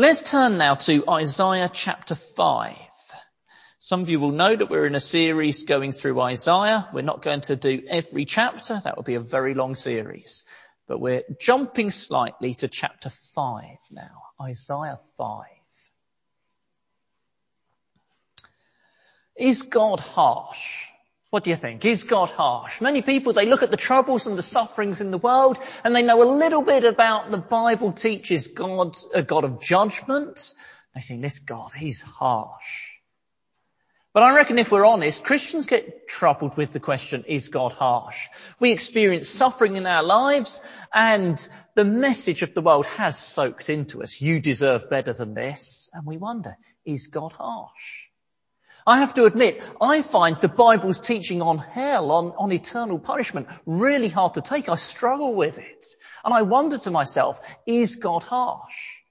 Let's turn now to Isaiah chapter 5. Some of you will know that we're in a series going through Isaiah. We're not going to do every chapter. That would be a very long series. But we're jumping slightly to chapter 5 now. Isaiah 5. Is God harsh? What do you think? Is God harsh? Many people, they look at the troubles and the sufferings in the world and they know a little bit about the Bible teaches God a God of judgment. They think this God, He's harsh. But I reckon if we're honest, Christians get troubled with the question, is God harsh? We experience suffering in our lives and the message of the world has soaked into us. You deserve better than this. And we wonder, is God harsh? I have to admit, I find the Bible's teaching on hell, on, on eternal punishment, really hard to take. I struggle with it. And I wonder to myself, is God harsh?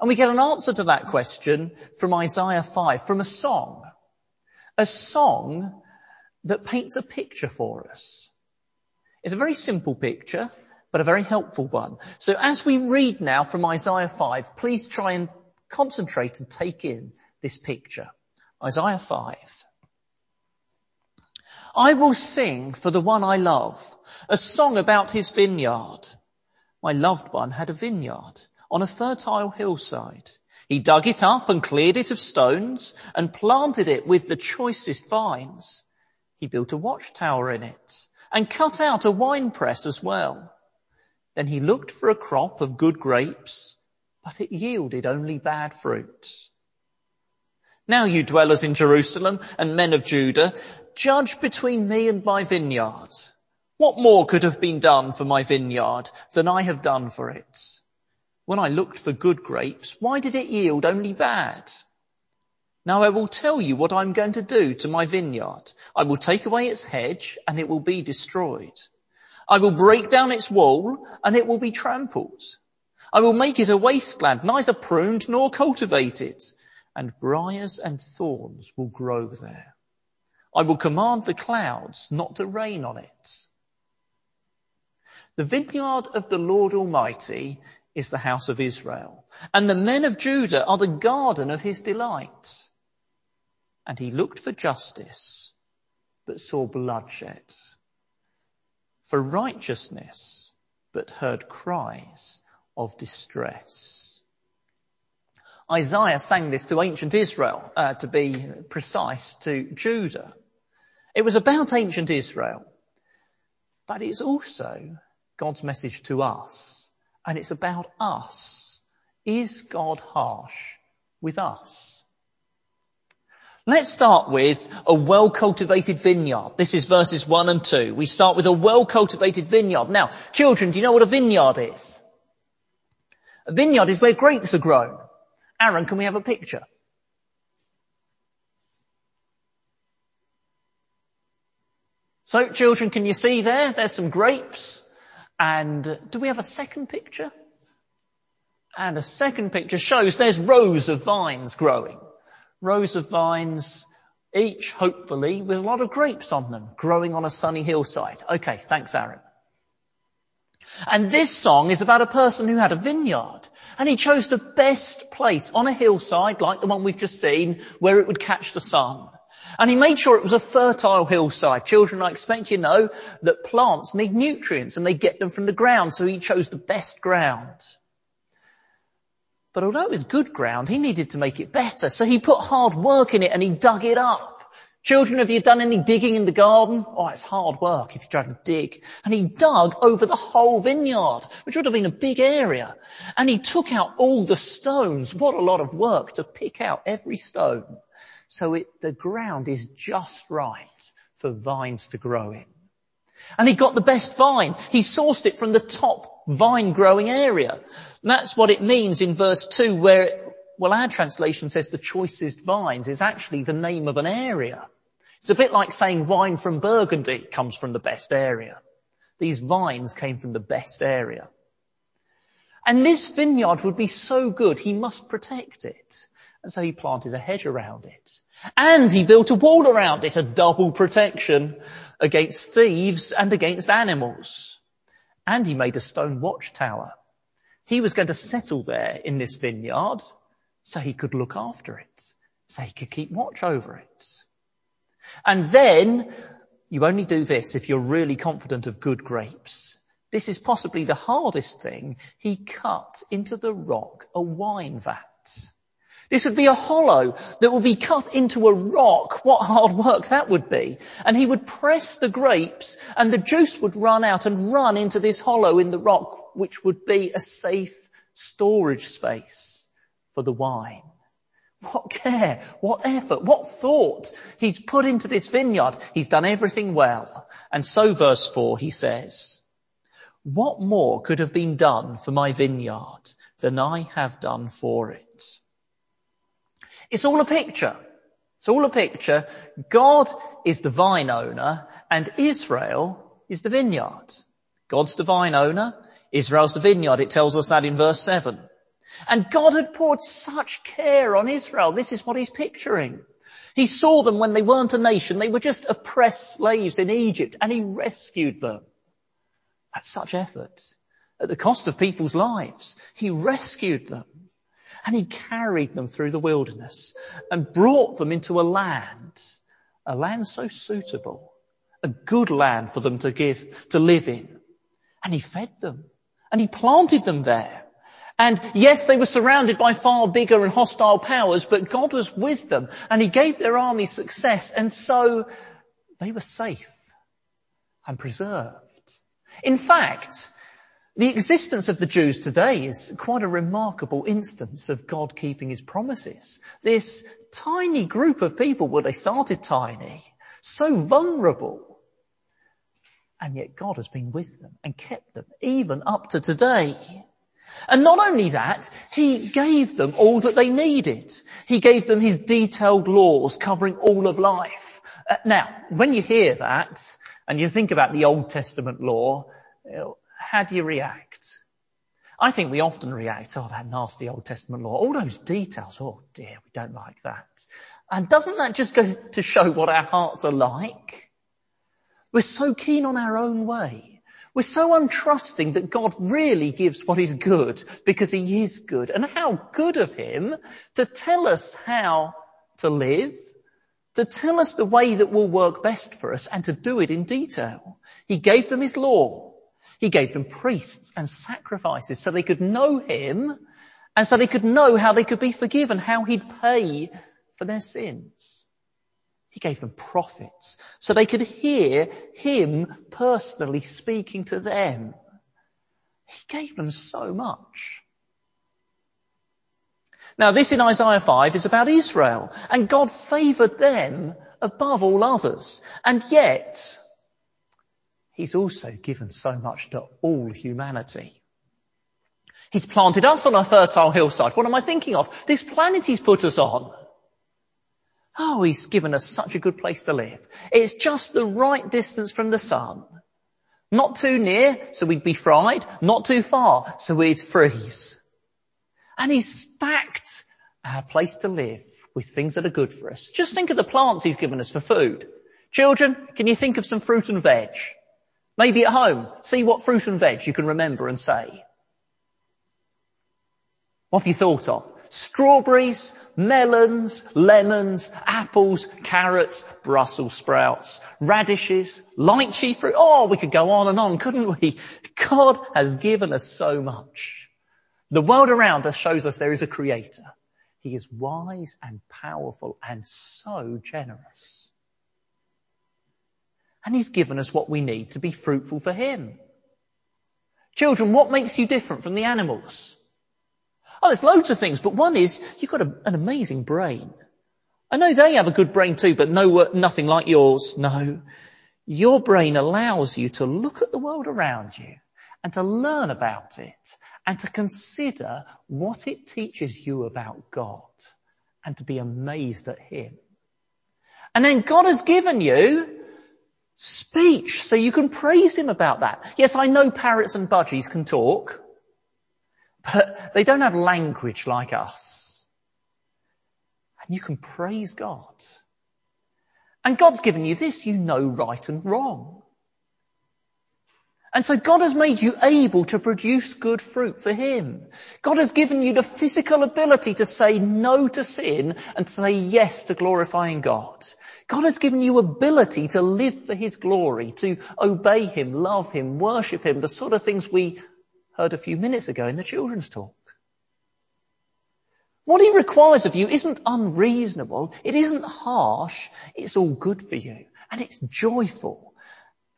And we get an answer to that question from Isaiah 5, from a song. A song that paints a picture for us. It's a very simple picture, but a very helpful one. So as we read now from Isaiah 5, please try and concentrate and take in this picture. Isaiah 5. I will sing for the one I love, a song about his vineyard. My loved one had a vineyard on a fertile hillside. He dug it up and cleared it of stones and planted it with the choicest vines. He built a watchtower in it and cut out a winepress as well. Then he looked for a crop of good grapes, but it yielded only bad fruit. Now you dwellers in Jerusalem and men of Judah, judge between me and my vineyard. What more could have been done for my vineyard than I have done for it? When I looked for good grapes, why did it yield only bad? Now I will tell you what I'm going to do to my vineyard. I will take away its hedge and it will be destroyed. I will break down its wall and it will be trampled. I will make it a wasteland, neither pruned nor cultivated and briars and thorns will grow there. I will command the clouds not to rain on it. The vineyard of the Lord Almighty is the house of Israel, and the men of Judah are the garden of his delight. And he looked for justice, but saw bloodshed, for righteousness, but heard cries of distress. Isaiah sang this to ancient Israel, uh, to be precise, to Judah. It was about ancient Israel, but it's also God's message to us, and it's about us. Is God harsh with us? Let's start with a well-cultivated vineyard. This is verses 1 and 2. We start with a well-cultivated vineyard. Now, children, do you know what a vineyard is? A vineyard is where grapes are grown. Aaron, can we have a picture? So children, can you see there? There's some grapes. And uh, do we have a second picture? And a second picture shows there's rows of vines growing. Rows of vines, each hopefully with a lot of grapes on them, growing on a sunny hillside. Okay, thanks Aaron. And this song is about a person who had a vineyard. And he chose the best place on a hillside, like the one we've just seen, where it would catch the sun. And he made sure it was a fertile hillside. Children, I expect you know that plants need nutrients and they get them from the ground, so he chose the best ground. But although it was good ground, he needed to make it better, so he put hard work in it and he dug it up. Children, have you done any digging in the garden? Oh, it's hard work if you try to dig. And he dug over the whole vineyard, which would have been a big area. And he took out all the stones. What a lot of work to pick out every stone. So it, the ground is just right for vines to grow in. And he got the best vine. He sourced it from the top vine growing area. And that's what it means in verse 2 where well, our translation says the choicest vines is actually the name of an area. It's a bit like saying wine from Burgundy comes from the best area. These vines came from the best area. And this vineyard would be so good, he must protect it. And so he planted a hedge around it. And he built a wall around it, a double protection against thieves and against animals. And he made a stone watchtower He was going to settle there in this vineyard so he could look after it, so he could keep watch over it. And then you only do this if you're really confident of good grapes. This is possibly the hardest thing. He cut into the rock a wine vat. This would be a hollow that would be cut into a rock. What hard work that would be. And he would press the grapes and the juice would run out and run into this hollow in the rock, which would be a safe storage space for the wine. What care, what effort, what thought he's put into this vineyard. He's done everything well. And so verse four, he says, what more could have been done for my vineyard than I have done for it? It's all a picture. It's all a picture. God is the vine owner and Israel is the vineyard. God's the vine owner. Israel's the vineyard. It tells us that in verse seven. And God had poured such care on Israel. This is what he's picturing. He saw them when they weren't a nation. They were just oppressed slaves in Egypt and he rescued them. At such effort. At the cost of people's lives. He rescued them. And he carried them through the wilderness and brought them into a land, a land so suitable, a good land for them to give, to live in. And he fed them and he planted them there. And yes, they were surrounded by far bigger and hostile powers, but God was with them and he gave their army success. And so they were safe and preserved. In fact, the existence of the Jews today is quite a remarkable instance of God keeping his promises. This tiny group of people, well they started tiny, so vulnerable. And yet God has been with them and kept them even up to today. And not only that, he gave them all that they needed. He gave them his detailed laws covering all of life. Uh, now, when you hear that and you think about the Old Testament law, how do you react? I think we often react, oh, that nasty Old Testament law, all those details, oh dear, we don't like that. And doesn't that just go to show what our hearts are like? We're so keen on our own way. We're so untrusting that God really gives what is good because he is good. And how good of him to tell us how to live, to tell us the way that will work best for us and to do it in detail. He gave them his law. He gave them priests and sacrifices so they could know him and so they could know how they could be forgiven, how he'd pay for their sins. He gave them prophets so they could hear him personally speaking to them. He gave them so much. Now this in Isaiah 5 is about Israel and God favored them above all others. And yet He's also given so much to all humanity. He's planted us on a fertile hillside. What am I thinking of? This planet he's put us on. Oh, he's given us such a good place to live. It's just the right distance from the sun. Not too near, so we'd be fried. Not too far, so we'd freeze. And he's stacked our place to live with things that are good for us. Just think of the plants he's given us for food. Children, can you think of some fruit and veg? Maybe at home, see what fruit and veg you can remember and say. What have you thought of? Strawberries, melons, lemons, apples, carrots, Brussels sprouts, radishes, lychee fruit. Oh, we could go on and on, couldn't we? God has given us so much. The world around us shows us there is a creator. He is wise and powerful and so generous. And he's given us what we need to be fruitful for him. Children, what makes you different from the animals? Oh, there's loads of things, but one is you've got a, an amazing brain. I know they have a good brain too, but no, uh, nothing like yours. No. Your brain allows you to look at the world around you and to learn about it and to consider what it teaches you about God and to be amazed at Him. And then God has given you speech so you can praise him about that. Yes, I know parrots and budgies can talk, but they don't have language like us. And you can praise God. And God's given you this, you know right and wrong. And so God has made you able to produce good fruit for Him. God has given you the physical ability to say no to sin and to say yes to glorifying God. God has given you ability to live for His glory, to obey Him, love Him, worship Him, the sort of things we heard a few minutes ago in the children's talk. What He requires of you isn't unreasonable, it isn't harsh, it's all good for you, and it's joyful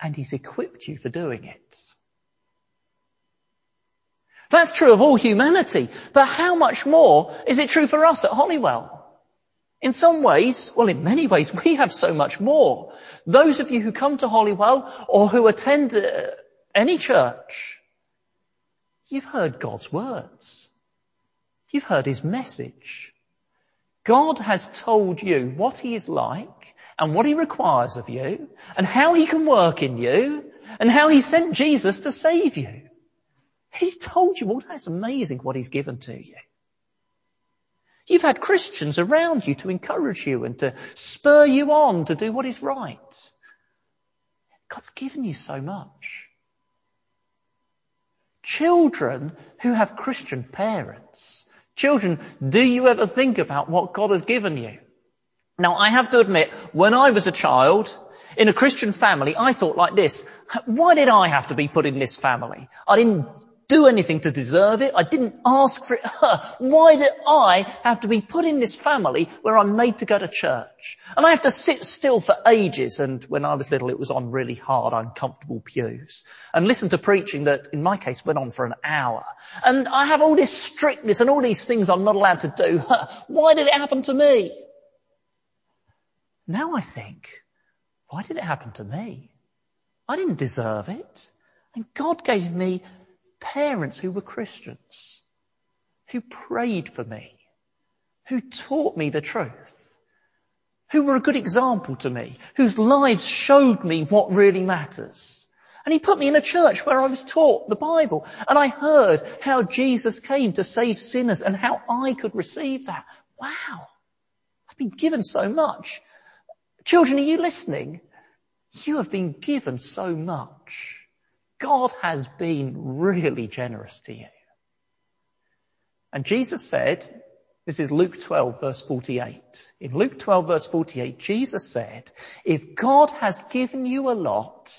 and he's equipped you for doing it. That's true of all humanity, but how much more is it true for us at Hollywell? In some ways, well in many ways, we have so much more. Those of you who come to Hollywell or who attend uh, any church, you've heard God's words. You've heard his message. God has told you what he is like and what he requires of you and how he can work in you and how he sent Jesus to save you. He's told you all that's amazing what he's given to you. You've had Christians around you to encourage you and to spur you on to do what is right. God's given you so much. Children who have Christian parents, children, do you ever think about what God has given you? Now I have to admit, when I was a child, in a Christian family, I thought like this, why did I have to be put in this family? I didn't do anything to deserve it. I didn't ask for it. Why did I have to be put in this family where I'm made to go to church? And I have to sit still for ages. And when I was little, it was on really hard, uncomfortable pews and listen to preaching that in my case went on for an hour. And I have all this strictness and all these things I'm not allowed to do. Why did it happen to me? Now I think, why did it happen to me? I didn't deserve it. And God gave me parents who were Christians, who prayed for me, who taught me the truth, who were a good example to me, whose lives showed me what really matters. And he put me in a church where I was taught the Bible and I heard how Jesus came to save sinners and how I could receive that. Wow. I've been given so much. Children, are you listening? You have been given so much. God has been really generous to you. And Jesus said, this is Luke 12 verse 48. In Luke 12 verse 48, Jesus said, if God has given you a lot,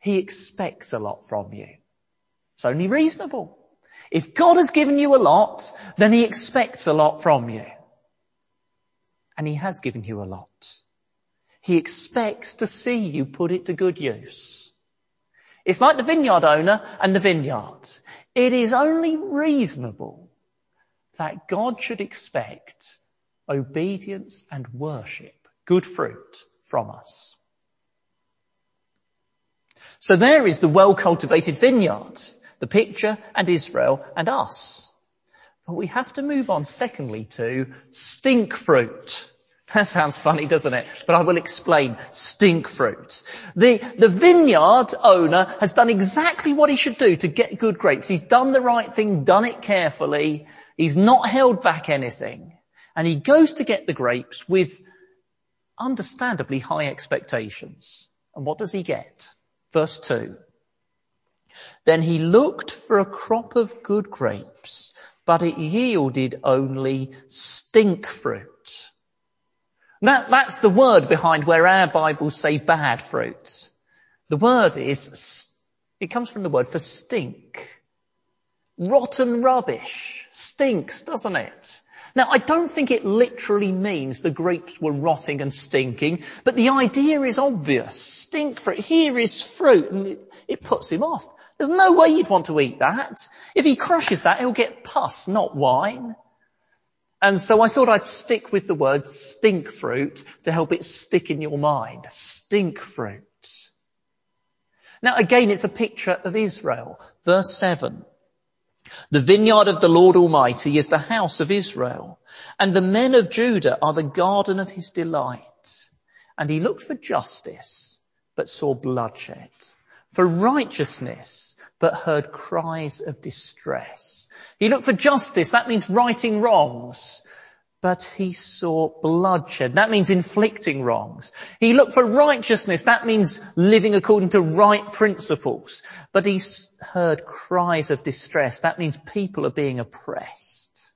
he expects a lot from you. It's only reasonable. If God has given you a lot, then he expects a lot from you. And he has given you a lot. He expects to see you put it to good use. It's like the vineyard owner and the vineyard. It is only reasonable that God should expect obedience and worship, good fruit from us. So there is the well-cultivated vineyard, the picture and Israel and us. But we have to move on secondly to stink fruit. That sounds funny, doesn't it? But I will explain. Stink fruit. The, the vineyard owner has done exactly what he should do to get good grapes. He's done the right thing, done it carefully. He's not held back anything. And he goes to get the grapes with understandably high expectations. And what does he get? Verse two. Then he looked for a crop of good grapes, but it yielded only stink fruit. That, that's the word behind where our Bibles say bad fruit. The word is, it comes from the word for stink. Rotten rubbish. Stinks, doesn't it? Now, I don't think it literally means the grapes were rotting and stinking, but the idea is obvious. Stink fruit. Here is fruit, and it, it puts him off. There's no way you'd want to eat that. If he crushes that, he'll get pus, not wine. And so I thought I'd stick with the word stink fruit to help it stick in your mind. Stink fruit. Now again, it's a picture of Israel. Verse 7. The vineyard of the Lord Almighty is the house of Israel, and the men of Judah are the garden of his delight. And he looked for justice, but saw bloodshed, for righteousness, but heard cries of distress. He looked for justice. That means righting wrongs. but he saw bloodshed. That means inflicting wrongs. He looked for righteousness. That means living according to right principles. But he heard cries of distress. That means people are being oppressed.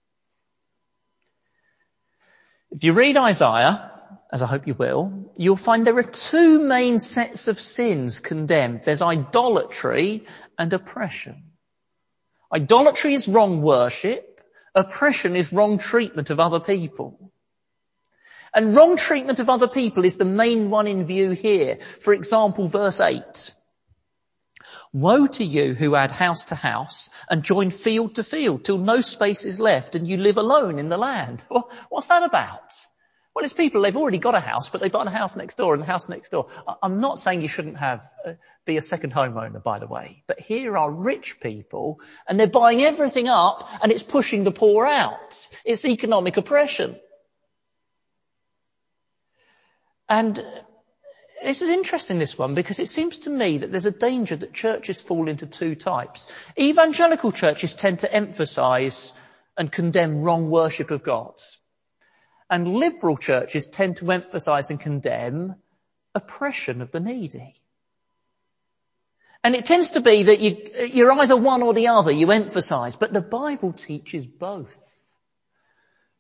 If you read Isaiah, as I hope you will, you'll find there are two main sets of sins condemned. There's idolatry and oppression. Idolatry is wrong worship. Oppression is wrong treatment of other people. And wrong treatment of other people is the main one in view here. For example, verse 8. Woe to you who add house to house and join field to field till no space is left and you live alone in the land. What's that about? Well, it's people, they've already got a house, but they've got a house next door and a house next door. I'm not saying you shouldn't have, uh, be a second homeowner, by the way, but here are rich people and they're buying everything up and it's pushing the poor out. It's economic oppression. And this is interesting, this one, because it seems to me that there's a danger that churches fall into two types. Evangelical churches tend to emphasize and condemn wrong worship of God. And liberal churches tend to emphasize and condemn oppression of the needy. And it tends to be that you, you're either one or the other, you emphasize, but the Bible teaches both.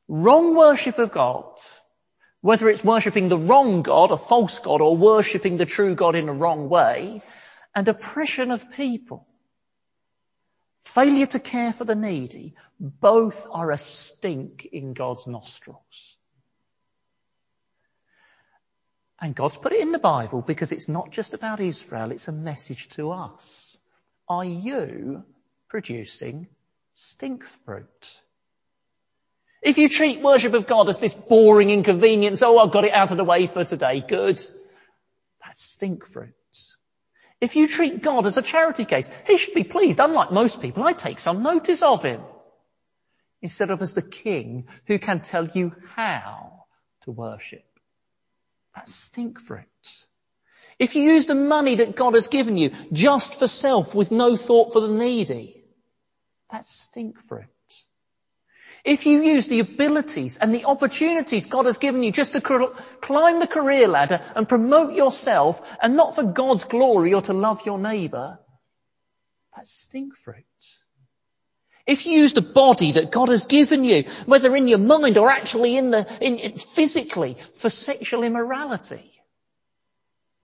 Wrong worship of God, whether it's worshipping the wrong God, a false God, or worshipping the true God in a wrong way, and oppression of people, failure to care for the needy, both are a stink in God's nostrils. And God's put it in the Bible because it's not just about Israel, it's a message to us. Are you producing stink fruit? If you treat worship of God as this boring inconvenience, oh, I've got it out of the way for today, good. That's stink fruit. If you treat God as a charity case, he should be pleased. Unlike most people, I take some notice of him. Instead of as the king who can tell you how to worship. That's stink fruit. If you use the money that God has given you just for self with no thought for the needy, that's stink fruit. If you use the abilities and the opportunities God has given you just to climb the career ladder and promote yourself and not for God's glory or to love your neighbour, that's stink fruit. If you use the body that God has given you, whether in your mind or actually in the, in, physically, for sexual immorality,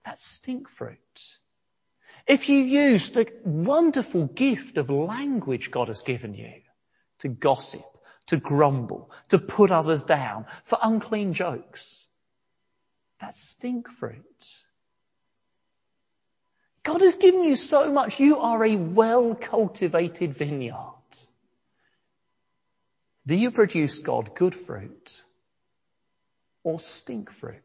that's stink fruit. If you use the wonderful gift of language God has given you to gossip, to grumble, to put others down, for unclean jokes, that's stink fruit. God has given you so much. You are a well cultivated vineyard. Do you produce God good fruit or stink fruit?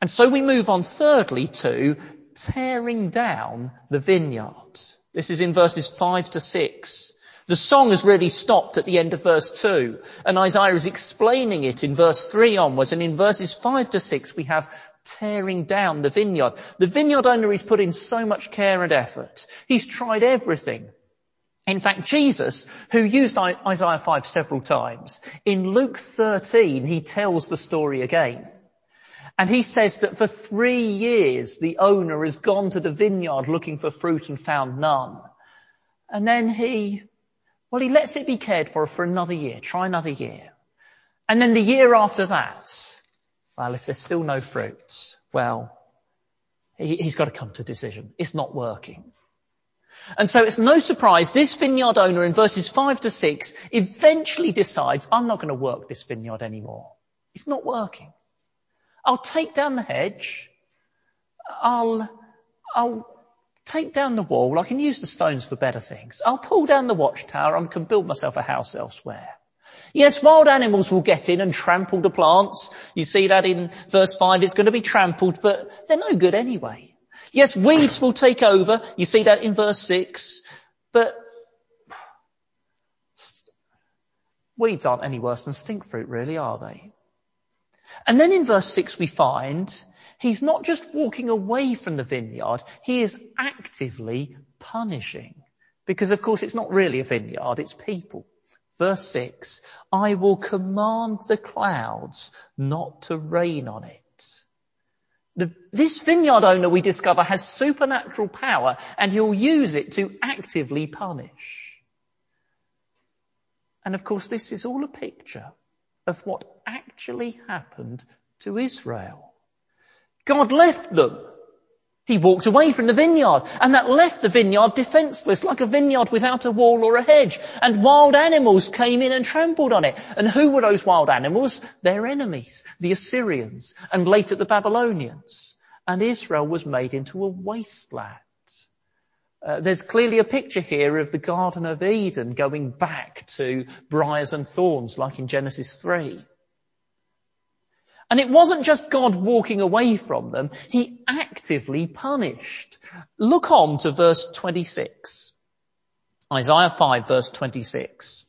And so we move on thirdly to tearing down the vineyard. This is in verses five to six. The song has really stopped at the end of verse two and Isaiah is explaining it in verse three onwards and in verses five to six we have tearing down the vineyard. The vineyard owner has put in so much care and effort. He's tried everything. In fact, Jesus, who used Isaiah 5 several times, in Luke 13, he tells the story again. And he says that for three years, the owner has gone to the vineyard looking for fruit and found none. And then he, well, he lets it be cared for for another year. Try another year. And then the year after that, well, if there's still no fruit, well, he, has got to come to a decision. It's not working. And so it's no surprise this vineyard owner in verses five to six eventually decides, I'm not going to work this vineyard anymore. It's not working. I'll take down the hedge. I'll, I'll take down the wall. I can use the stones for better things. I'll pull down the watchtower. I can build myself a house elsewhere. Yes, wild animals will get in and trample the plants. You see that in verse 5. It's going to be trampled, but they're no good anyway. Yes, weeds will take over. You see that in verse 6. But weeds aren't any worse than stink fruit, really, are they? And then in verse 6 we find he's not just walking away from the vineyard, he is actively punishing. Because of course it's not really a vineyard, it's people. Verse 6, I will command the clouds not to rain on it. The, this vineyard owner we discover has supernatural power and he'll use it to actively punish. And of course this is all a picture of what actually happened to Israel. God left them he walked away from the vineyard and that left the vineyard defenseless like a vineyard without a wall or a hedge and wild animals came in and trampled on it. And who were those wild animals? Their enemies, the Assyrians and later the Babylonians. And Israel was made into a wasteland. Uh, there's clearly a picture here of the Garden of Eden going back to briars and thorns like in Genesis 3. And it wasn't just God walking away from them, He actively punished. Look on to verse 26. Isaiah 5 verse 26.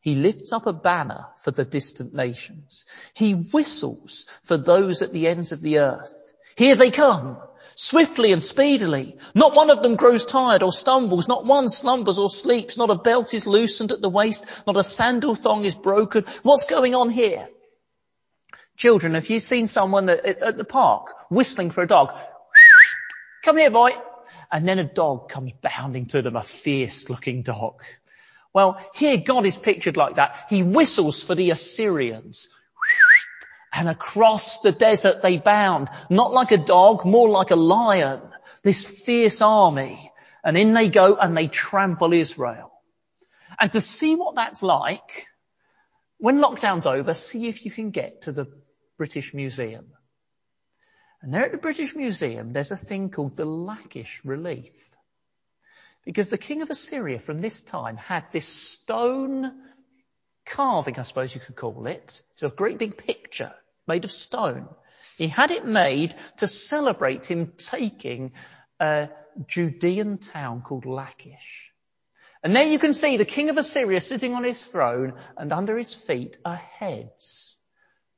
He lifts up a banner for the distant nations. He whistles for those at the ends of the earth. Here they come, swiftly and speedily. Not one of them grows tired or stumbles. Not one slumbers or sleeps. Not a belt is loosened at the waist. Not a sandal thong is broken. What's going on here? Children, have you seen someone at, at the park whistling for a dog? Come here, boy. And then a dog comes bounding to them, a fierce looking dog. Well, here God is pictured like that. He whistles for the Assyrians. And across the desert they bound, not like a dog, more like a lion. This fierce army. And in they go and they trample Israel. And to see what that's like, when lockdown's over, see if you can get to the British Museum. And there at the British Museum, there's a thing called the Lachish relief. Because the king of Assyria from this time had this stone carving, I suppose you could call it. It's a great big picture made of stone. He had it made to celebrate him taking a Judean town called Lachish. And there you can see the king of Assyria sitting on his throne and under his feet are heads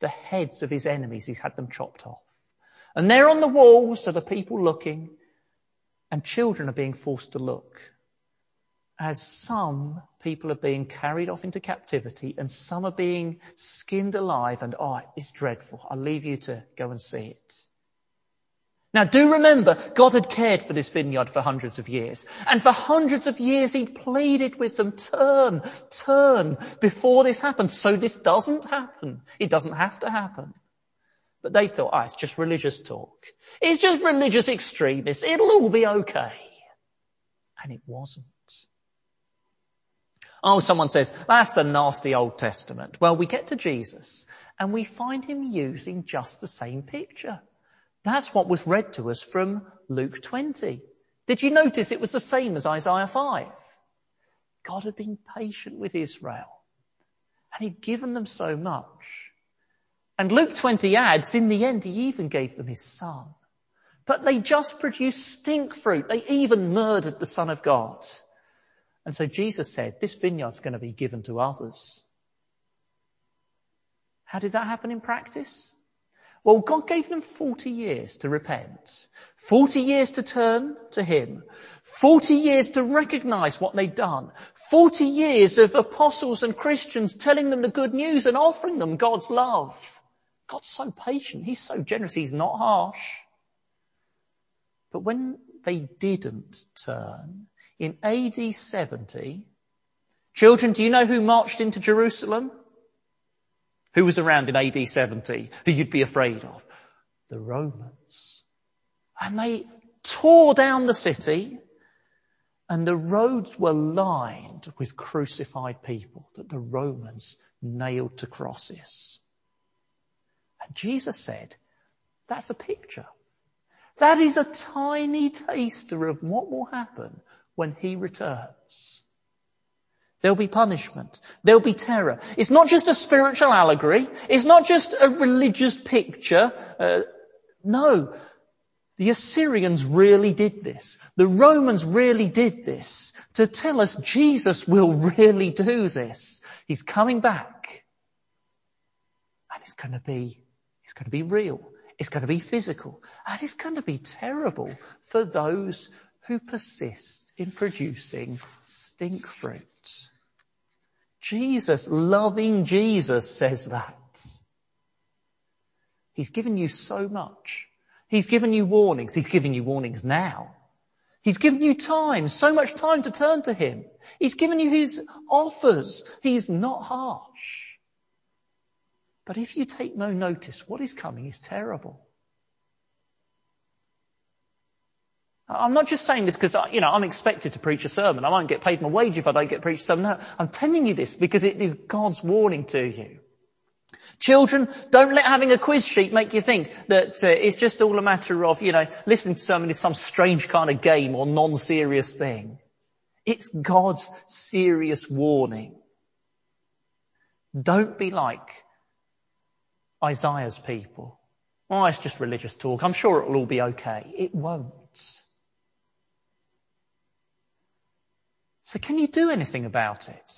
the heads of his enemies. He's had them chopped off. And there on the walls are the people looking and children are being forced to look as some people are being carried off into captivity and some are being skinned alive and oh, it's dreadful. I'll leave you to go and see it. Now do remember, God had cared for this vineyard for hundreds of years. And for hundreds of years he pleaded with them, turn, turn before this happens. So this doesn't happen. It doesn't have to happen. But they thought, ah, oh, it's just religious talk. It's just religious extremists. It'll all be okay. And it wasn't. Oh, someone says, that's the nasty Old Testament. Well, we get to Jesus and we find him using just the same picture. That's what was read to us from Luke 20. Did you notice it was the same as Isaiah 5? God had been patient with Israel and he'd given them so much. And Luke 20 adds, in the end, he even gave them his son. But they just produced stink fruit. They even murdered the son of God. And so Jesus said, this vineyard's going to be given to others. How did that happen in practice? Well, God gave them 40 years to repent, 40 years to turn to Him, 40 years to recognize what they'd done, 40 years of apostles and Christians telling them the good news and offering them God's love. God's so patient. He's so generous. He's not harsh. But when they didn't turn, in AD 70, children, do you know who marched into Jerusalem? Who was around in AD 70 who you'd be afraid of? The Romans. And they tore down the city and the roads were lined with crucified people that the Romans nailed to crosses. And Jesus said, that's a picture. That is a tiny taster of what will happen when he returns. There'll be punishment. There'll be terror. It's not just a spiritual allegory. It's not just a religious picture. Uh, no. The Assyrians really did this. The Romans really did this to tell us Jesus will really do this. He's coming back. And it's going to be, it's going to be real. It's going to be physical. And it's going to be terrible for those who persist in producing stink fruit. Jesus, loving Jesus says that. He's given you so much. He's given you warnings. He's giving you warnings now. He's given you time, so much time to turn to Him. He's given you His offers. He's not harsh. But if you take no notice, what is coming is terrible. I'm not just saying this because, you know, I'm expected to preach a sermon. I won't get paid my wage if I don't get preached a sermon. No, I'm telling you this because it is God's warning to you. Children, don't let having a quiz sheet make you think that uh, it's just all a matter of, you know, listening to sermon is some strange kind of game or non-serious thing. It's God's serious warning. Don't be like Isaiah's people. Oh, it's just religious talk. I'm sure it'll all be okay. It won't. So can you do anything about it?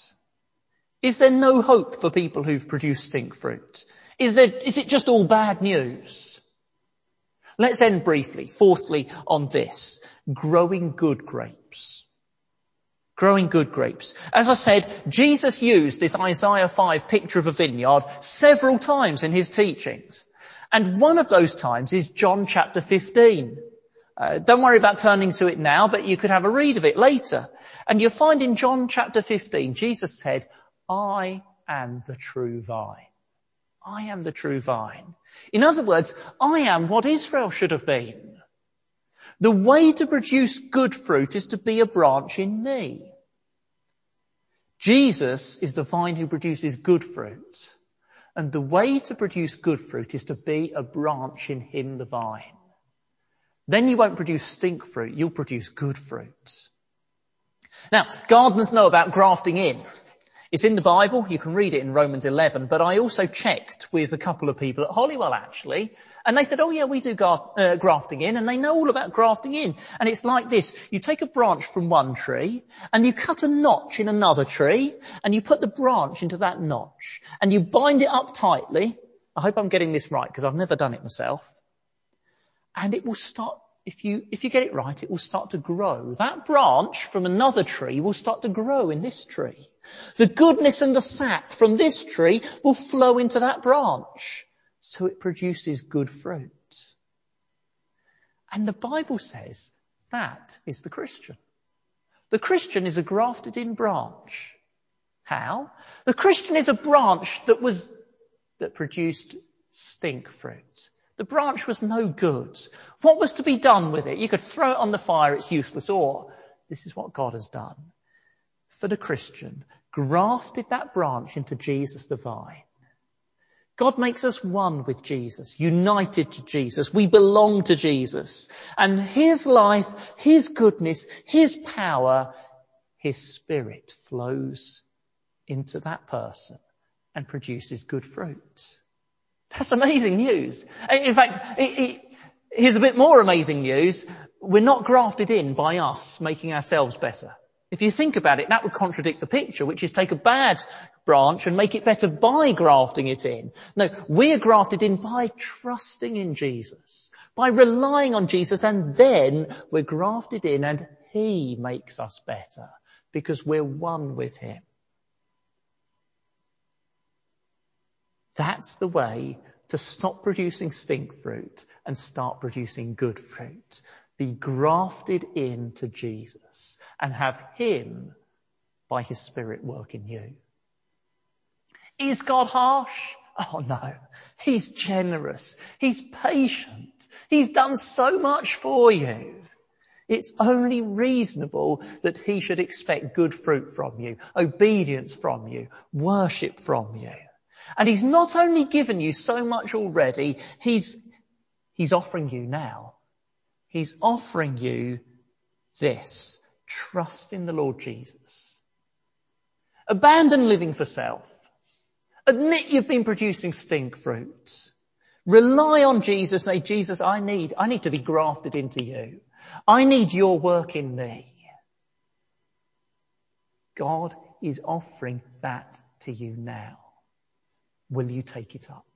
Is there no hope for people who've produced stink fruit? Is there, is it just all bad news? Let's end briefly, fourthly, on this. Growing good grapes. Growing good grapes. As I said, Jesus used this Isaiah 5 picture of a vineyard several times in his teachings. And one of those times is John chapter 15. Uh, don't worry about turning to it now, but you could have a read of it later. And you'll find in John chapter 15, Jesus said, I am the true vine. I am the true vine. In other words, I am what Israel should have been. The way to produce good fruit is to be a branch in me. Jesus is the vine who produces good fruit. And the way to produce good fruit is to be a branch in him, the vine. Then you won't produce stink fruit, you'll produce good fruit. Now, gardeners know about grafting in. It's in the Bible. You can read it in Romans 11. But I also checked with a couple of people at Hollywell actually, and they said, "Oh yeah, we do gar- uh, grafting in," and they know all about grafting in. And it's like this: you take a branch from one tree, and you cut a notch in another tree, and you put the branch into that notch, and you bind it up tightly. I hope I'm getting this right because I've never done it myself. And it will start if you, if you get it right, it will start to grow. That branch from another tree will start to grow in this tree. The goodness and the sap from this tree will flow into that branch. So it produces good fruit. And the Bible says that is the Christian. The Christian is a grafted in branch. How? The Christian is a branch that was, that produced stink fruit. The branch was no good. What was to be done with it? You could throw it on the fire, it's useless. Or, this is what God has done. For the Christian, grafted that branch into Jesus the vine. God makes us one with Jesus, united to Jesus. We belong to Jesus. And His life, His goodness, His power, His Spirit flows into that person and produces good fruit. That's amazing news. In fact, it, it, here's a bit more amazing news. We're not grafted in by us making ourselves better. If you think about it, that would contradict the picture, which is take a bad branch and make it better by grafting it in. No, we're grafted in by trusting in Jesus, by relying on Jesus, and then we're grafted in and He makes us better because we're one with Him. That's the way to stop producing stink fruit and start producing good fruit. Be grafted into Jesus and have Him by His Spirit work in you. Is God harsh? Oh no. He's generous. He's patient. He's done so much for you. It's only reasonable that he should expect good fruit from you, obedience from you, worship from you. And he's not only given you so much already, he's, he's offering you now. He's offering you this. Trust in the Lord Jesus. Abandon living for self. Admit you've been producing stink fruit. Rely on Jesus. Say, Jesus, I need, I need to be grafted into you. I need your work in me. God is offering that to you now. Will you take it up?